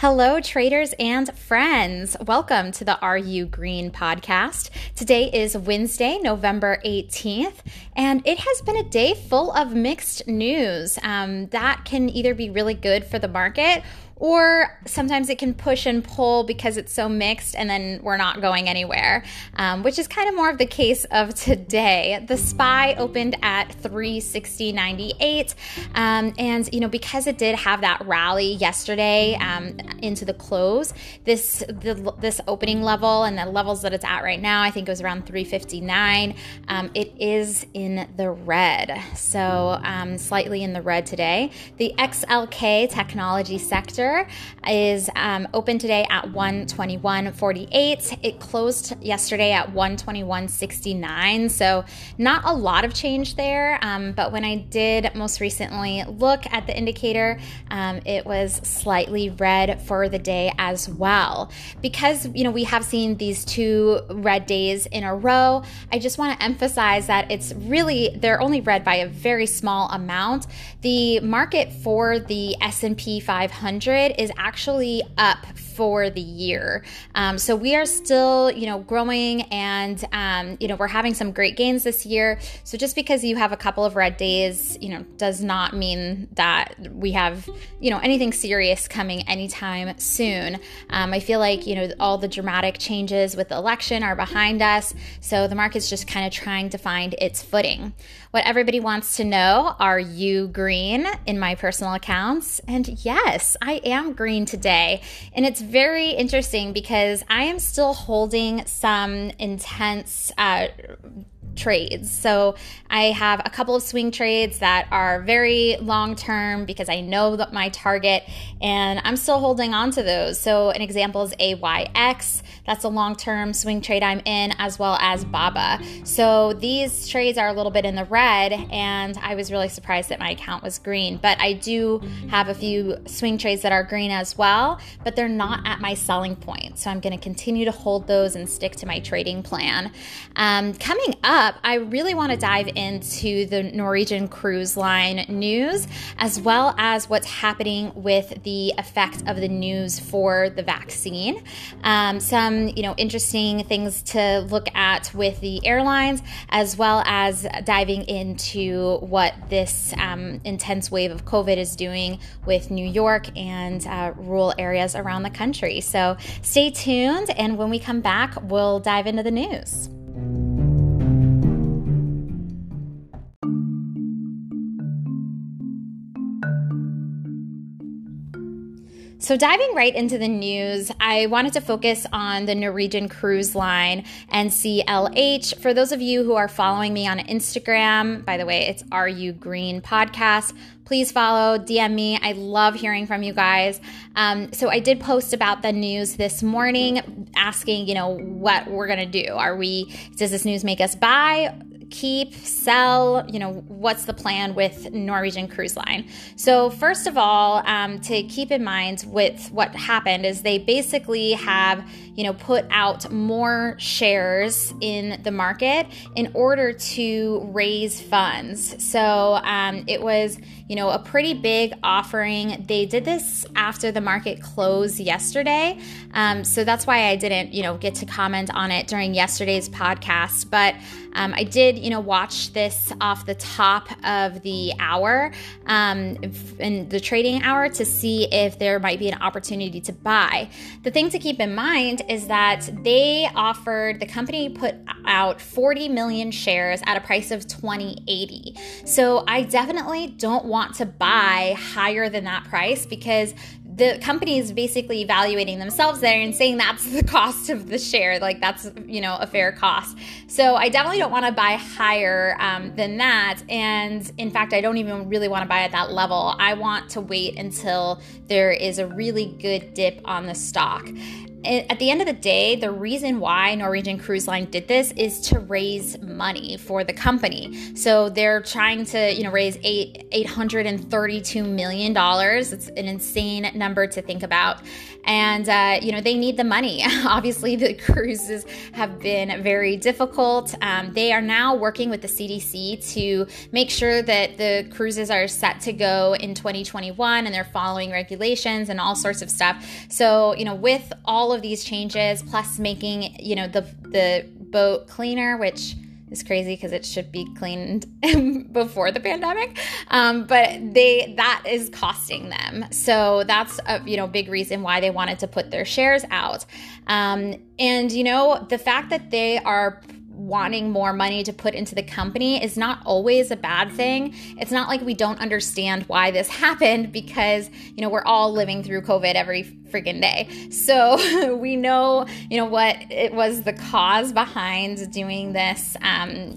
Hello, traders and friends. Welcome to the Are You Green podcast. Today is Wednesday, November 18th, and it has been a day full of mixed news. Um, that can either be really good for the market or sometimes it can push and pull because it's so mixed and then we're not going anywhere, um, which is kind of more of the case of today. The SPY opened at 360.98, um, and you know because it did have that rally yesterday um, into the close, this the, this opening level and the levels that it's at right now, I think it was around 359. Um, it is in the red, so um, slightly in the red today. The XLK technology sector is um, open today at 121.48. It closed yesterday at 121.69. So not a lot of change there. Um, but when I did most recently look at the indicator, um, it was slightly red for the day as well. Because you know we have seen these two red days in a row, I just want to emphasize that it's really they're only red by a very small amount. The market for the S&P 500 is actually up for the year. Um, so we are still, you know, growing and, um, you know, we're having some great gains this year. So just because you have a couple of red days, you know, does not mean that we have, you know, anything serious coming anytime soon. Um, I feel like, you know, all the dramatic changes with the election are behind us. So the market's just kind of trying to find its footing. What everybody wants to know are you green in my personal accounts? And yes, I am green today. And it's very interesting because I am still holding some intense uh, trades. So I have a couple of swing trades that are very long term because I know that my target and I'm still holding on to those. So an example is AYX. That's a long term swing trade I'm in, as well as BABA. So these trades are a little bit in the red, and I was really surprised that my account was green. But I do have a few swing trades that are green as well, but they're not at my selling point. So I'm going to continue to hold those and stick to my trading plan. Um, coming up, up, I really want to dive into the Norwegian Cruise Line news, as well as what's happening with the effect of the news for the vaccine. Um, some, you know, interesting things to look at with the airlines, as well as diving into what this um, intense wave of COVID is doing with New York and uh, rural areas around the country. So stay tuned, and when we come back, we'll dive into the news. So, diving right into the news, I wanted to focus on the Norwegian cruise line NCLH. For those of you who are following me on Instagram, by the way, it's You Green podcast. Please follow, DM me. I love hearing from you guys. Um, so, I did post about the news this morning, asking, you know, what we're going to do. Are we, does this news make us buy? Keep, sell, you know, what's the plan with Norwegian Cruise Line? So, first of all, um, to keep in mind with what happened is they basically have, you know, put out more shares in the market in order to raise funds. So, um, it was, you know, a pretty big offering. They did this after the market closed yesterday. Um, so, that's why I didn't, you know, get to comment on it during yesterday's podcast. But um, I did, you know, watch this off the top of the hour um, in the trading hour to see if there might be an opportunity to buy. The thing to keep in mind is that they offered, the company put out 40 million shares at a price of 2080. So I definitely don't want to buy higher than that price because the company is basically evaluating themselves there and saying that's the cost of the share like that's you know a fair cost. So i definitely don't want to buy higher um, than that and in fact i don't even really want to buy at that level. I want to wait until there is a really good dip on the stock at the end of the day, the reason why Norwegian Cruise Line did this is to raise money for the company. So they're trying to, you know, raise eight eight hundred and thirty two million dollars. It's an insane number to think about, and uh, you know they need the money. Obviously, the cruises have been very difficult. Um, they are now working with the CDC to make sure that the cruises are set to go in 2021 and they're following regulations and all sorts of stuff. So you know, with all of these changes, plus making you know the the boat cleaner, which is crazy because it should be cleaned before the pandemic. Um, but they that is costing them. So that's a you know big reason why they wanted to put their shares out. Um, and you know the fact that they are wanting more money to put into the company is not always a bad thing. It's not like we don't understand why this happened because, you know, we're all living through COVID every freaking day. So we know, you know, what it was the cause behind doing this, um,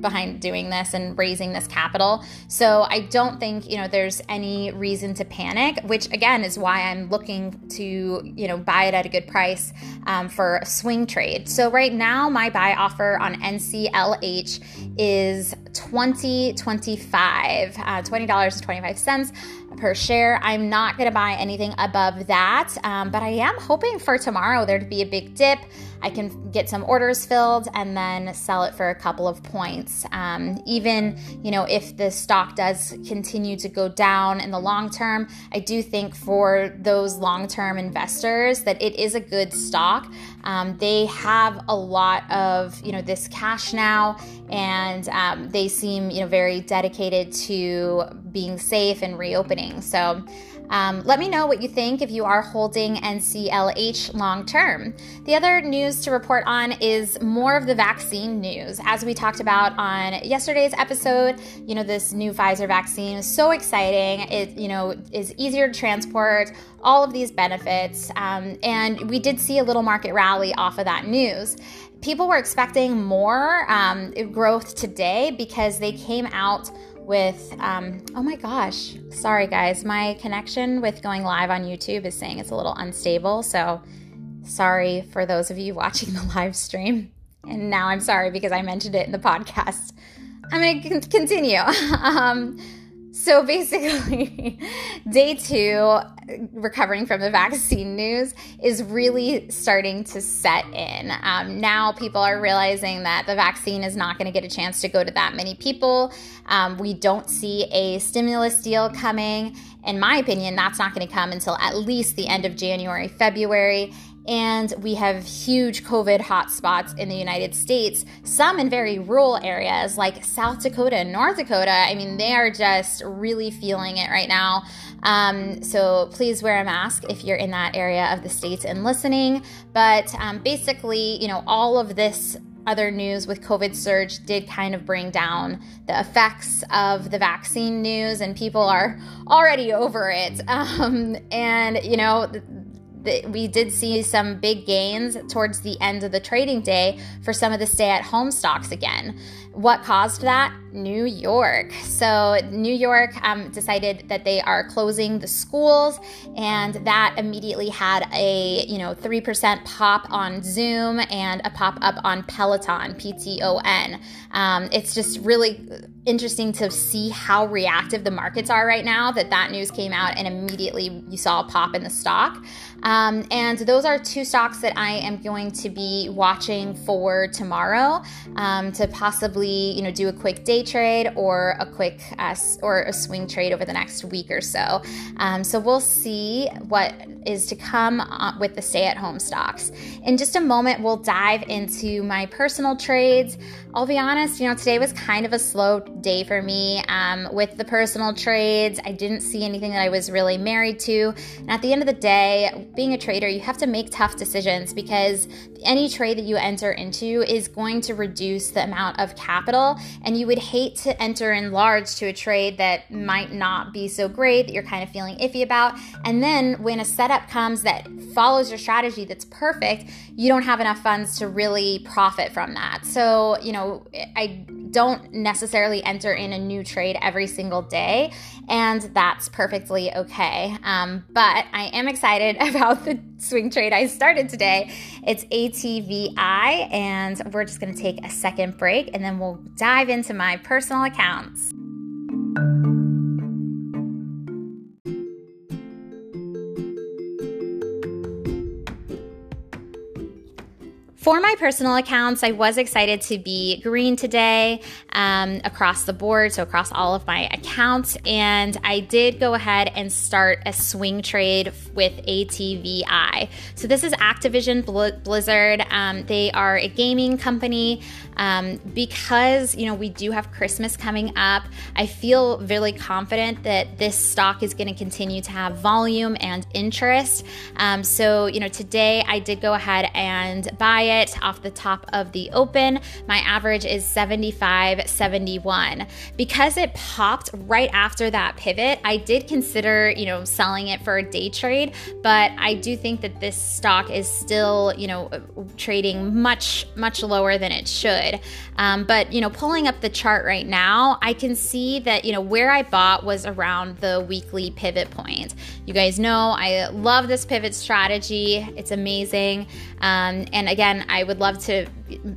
behind doing this and raising this capital. So I don't think, you know, there's any reason to panic, which again is why I'm looking to, you know, buy it at a good price um, for a swing trade. So right now, my buy offer on NCLH is 2025, uh, $20.25 per share. I'm not going to buy anything above that, um, but I am hoping for tomorrow there to be a big dip. I can get some orders filled and then sell it for a couple of points. Um, even you know if the stock does continue to go down in the long term, I do think for those long term investors that it is a good stock. Um, they have a lot of you know this cash now, and um, they seem you know very dedicated to being safe and reopening. So. Um, let me know what you think if you are holding NCLH long term. The other news to report on is more of the vaccine news. As we talked about on yesterday's episode, you know, this new Pfizer vaccine is so exciting. It, you know, is easier to transport, all of these benefits. Um, and we did see a little market rally off of that news people were expecting more um, growth today because they came out with, um, oh my gosh, sorry guys, my connection with going live on YouTube is saying it's a little unstable. So sorry for those of you watching the live stream. And now I'm sorry because I mentioned it in the podcast. I'm going to continue. um, so basically, day two, recovering from the vaccine news, is really starting to set in. Um, now, people are realizing that the vaccine is not going to get a chance to go to that many people. Um, we don't see a stimulus deal coming. In my opinion, that's not going to come until at least the end of January, February and we have huge COVID hotspots in the United States, some in very rural areas like South Dakota and North Dakota. I mean, they are just really feeling it right now. Um, so please wear a mask if you're in that area of the states and listening. But um, basically, you know, all of this other news with COVID surge did kind of bring down the effects of the vaccine news, and people are already over it. Um, and, you know, we did see some big gains towards the end of the trading day for some of the stay at home stocks again. What caused that? New York. So, New York um, decided that they are closing the schools, and that immediately had a you know 3% pop on Zoom and a pop up on Peloton, P T O N. Um, it's just really interesting to see how reactive the markets are right now that that news came out and immediately you saw a pop in the stock. Um, and those are two stocks that I am going to be watching for tomorrow um, to possibly, you know, do a quick day trade or a quick uh, or a swing trade over the next week or so. Um, so we'll see what is to come uh, with the stay-at-home stocks. In just a moment, we'll dive into my personal trades. I'll be honest, you know, today was kind of a slow day for me um, with the personal trades. I didn't see anything that I was really married to. And at the end of the day, being a trader, you have to make tough decisions because any trade that you enter into is going to reduce the amount of capital. And you would hate to enter in large to a trade that might not be so great, that you're kind of feeling iffy about. And then when a setup comes that follows your strategy that's perfect, you don't have enough funds to really profit from that. So, you know, I don't necessarily enter in a new trade every single day, and that's perfectly okay. Um, but I am excited about the swing trade I started today. It's ATVI, and we're just going to take a second break and then we'll dive into my personal accounts. For my personal accounts, I was excited to be green today um, across the board, so across all of my accounts. And I did go ahead and start a swing trade with ATVI. So this is Activision Blizzard. Um, they are a gaming company. Um, because you know we do have Christmas coming up, I feel really confident that this stock is going to continue to have volume and interest. Um, so you know today I did go ahead and buy it off the top of the open. My average is 75, 71. Because it popped right after that pivot, I did consider, you know, selling it for a day trade, but I do think that this stock is still, you know, trading much, much lower than it should. Um, but, you know, pulling up the chart right now, I can see that, you know, where I bought was around the weekly pivot point. You guys know I love this pivot strategy, it's amazing. Um, and again, I would love to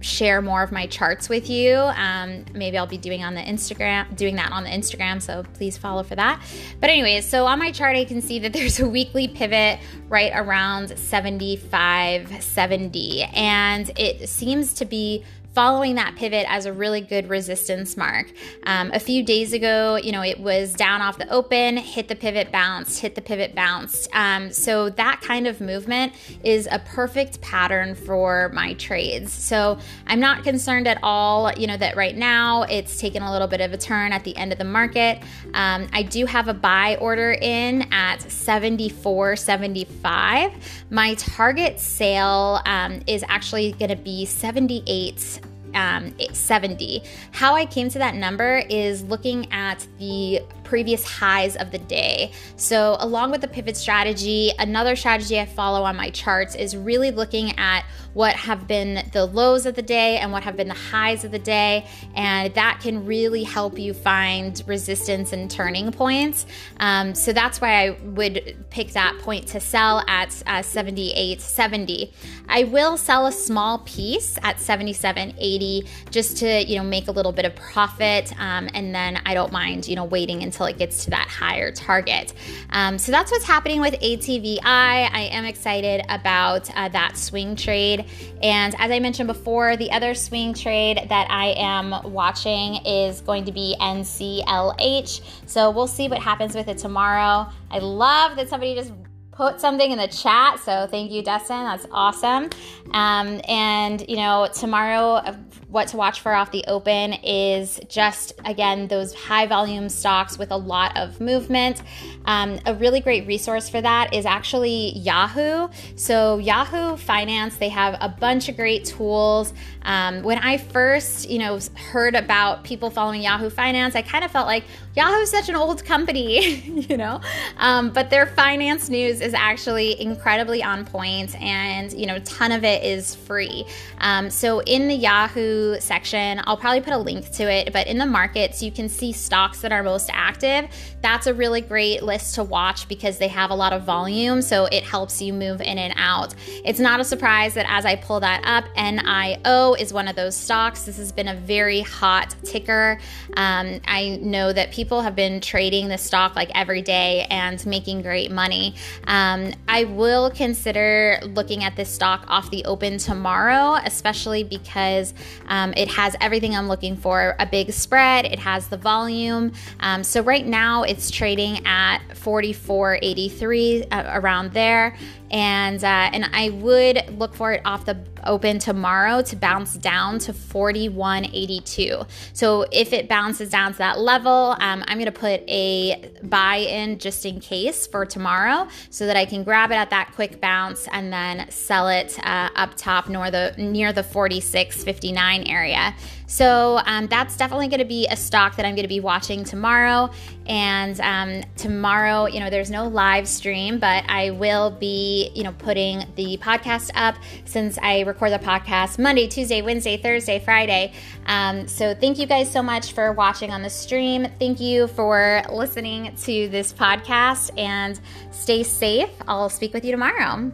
share more of my charts with you. Um, maybe I'll be doing on the Instagram, doing that on the Instagram. So please follow for that. But anyways, so on my chart, I can see that there's a weekly pivot right around 75, 70, and it seems to be following that pivot as a really good resistance mark. Um, a few days ago, you know, it was down off the open, hit the pivot, bounced, hit the pivot, bounced. Um, so that kind of movement is a perfect pattern for my trades. So I'm not concerned at all, you know, that right now it's taken a little bit of a turn at the end of the market. Um, I do have a buy order in at 74.75. My target sale um, is actually going to be 78 um, 70. How I came to that number is looking at the previous highs of the day. So, along with the pivot strategy, another strategy I follow on my charts is really looking at what have been the lows of the day and what have been the highs of the day. And that can really help you find resistance and turning points. Um, so, that's why I would pick that point to sell at uh, 78.70. I will sell a small piece at 77.80 just to, you know, make a little bit of profit. Um, and then I don't mind, you know, waiting until until it gets to that higher target. Um, so that's what's happening with ATVI. I am excited about uh, that swing trade. And as I mentioned before, the other swing trade that I am watching is going to be NCLH. So we'll see what happens with it tomorrow. I love that somebody just put something in the chat. So thank you, Dustin. That's awesome. Um, and, you know, tomorrow, uh, what to watch for off the open is just, again, those high volume stocks with a lot of movement. Um, a really great resource for that is actually Yahoo. So, Yahoo Finance, they have a bunch of great tools. Um, when I first, you know, heard about people following Yahoo Finance, I kind of felt like Yahoo's such an old company, you know, um, but their finance news is actually incredibly on point, and you know, a ton of it is free. Um, so in the Yahoo section, I'll probably put a link to it, but in the markets, you can see stocks that are most active. That's a really great list to watch because they have a lot of volume, so it helps you move in and out. It's not a surprise that as I pull that up, NIO is one of those stocks. This has been a very hot ticker. Um, I know that people have been trading this stock like every day and making great money. Um, I will consider looking at this stock off the open tomorrow, especially because um, it has everything I'm looking for a big spread, it has the volume. Um, so right now it's trading at 44.83 uh, around there and uh, and I would look for it off the open tomorrow to bounce down to 41.82. So if it bounces down to that level, um, I'm to put a buy in just in case for tomorrow, so that I can grab it at that quick bounce and then sell it uh, up top near the near the 46.59 area. So um, that's definitely going to be a stock that I'm going to be watching tomorrow. And um, tomorrow, you know, there's no live stream, but I will be you know, putting the podcast up since I record the podcast Monday, Tuesday, Wednesday, Thursday, Friday. Um, so thank you guys so much for watching on the stream. Thank you for listening to this podcast and stay safe. I'll speak with you tomorrow.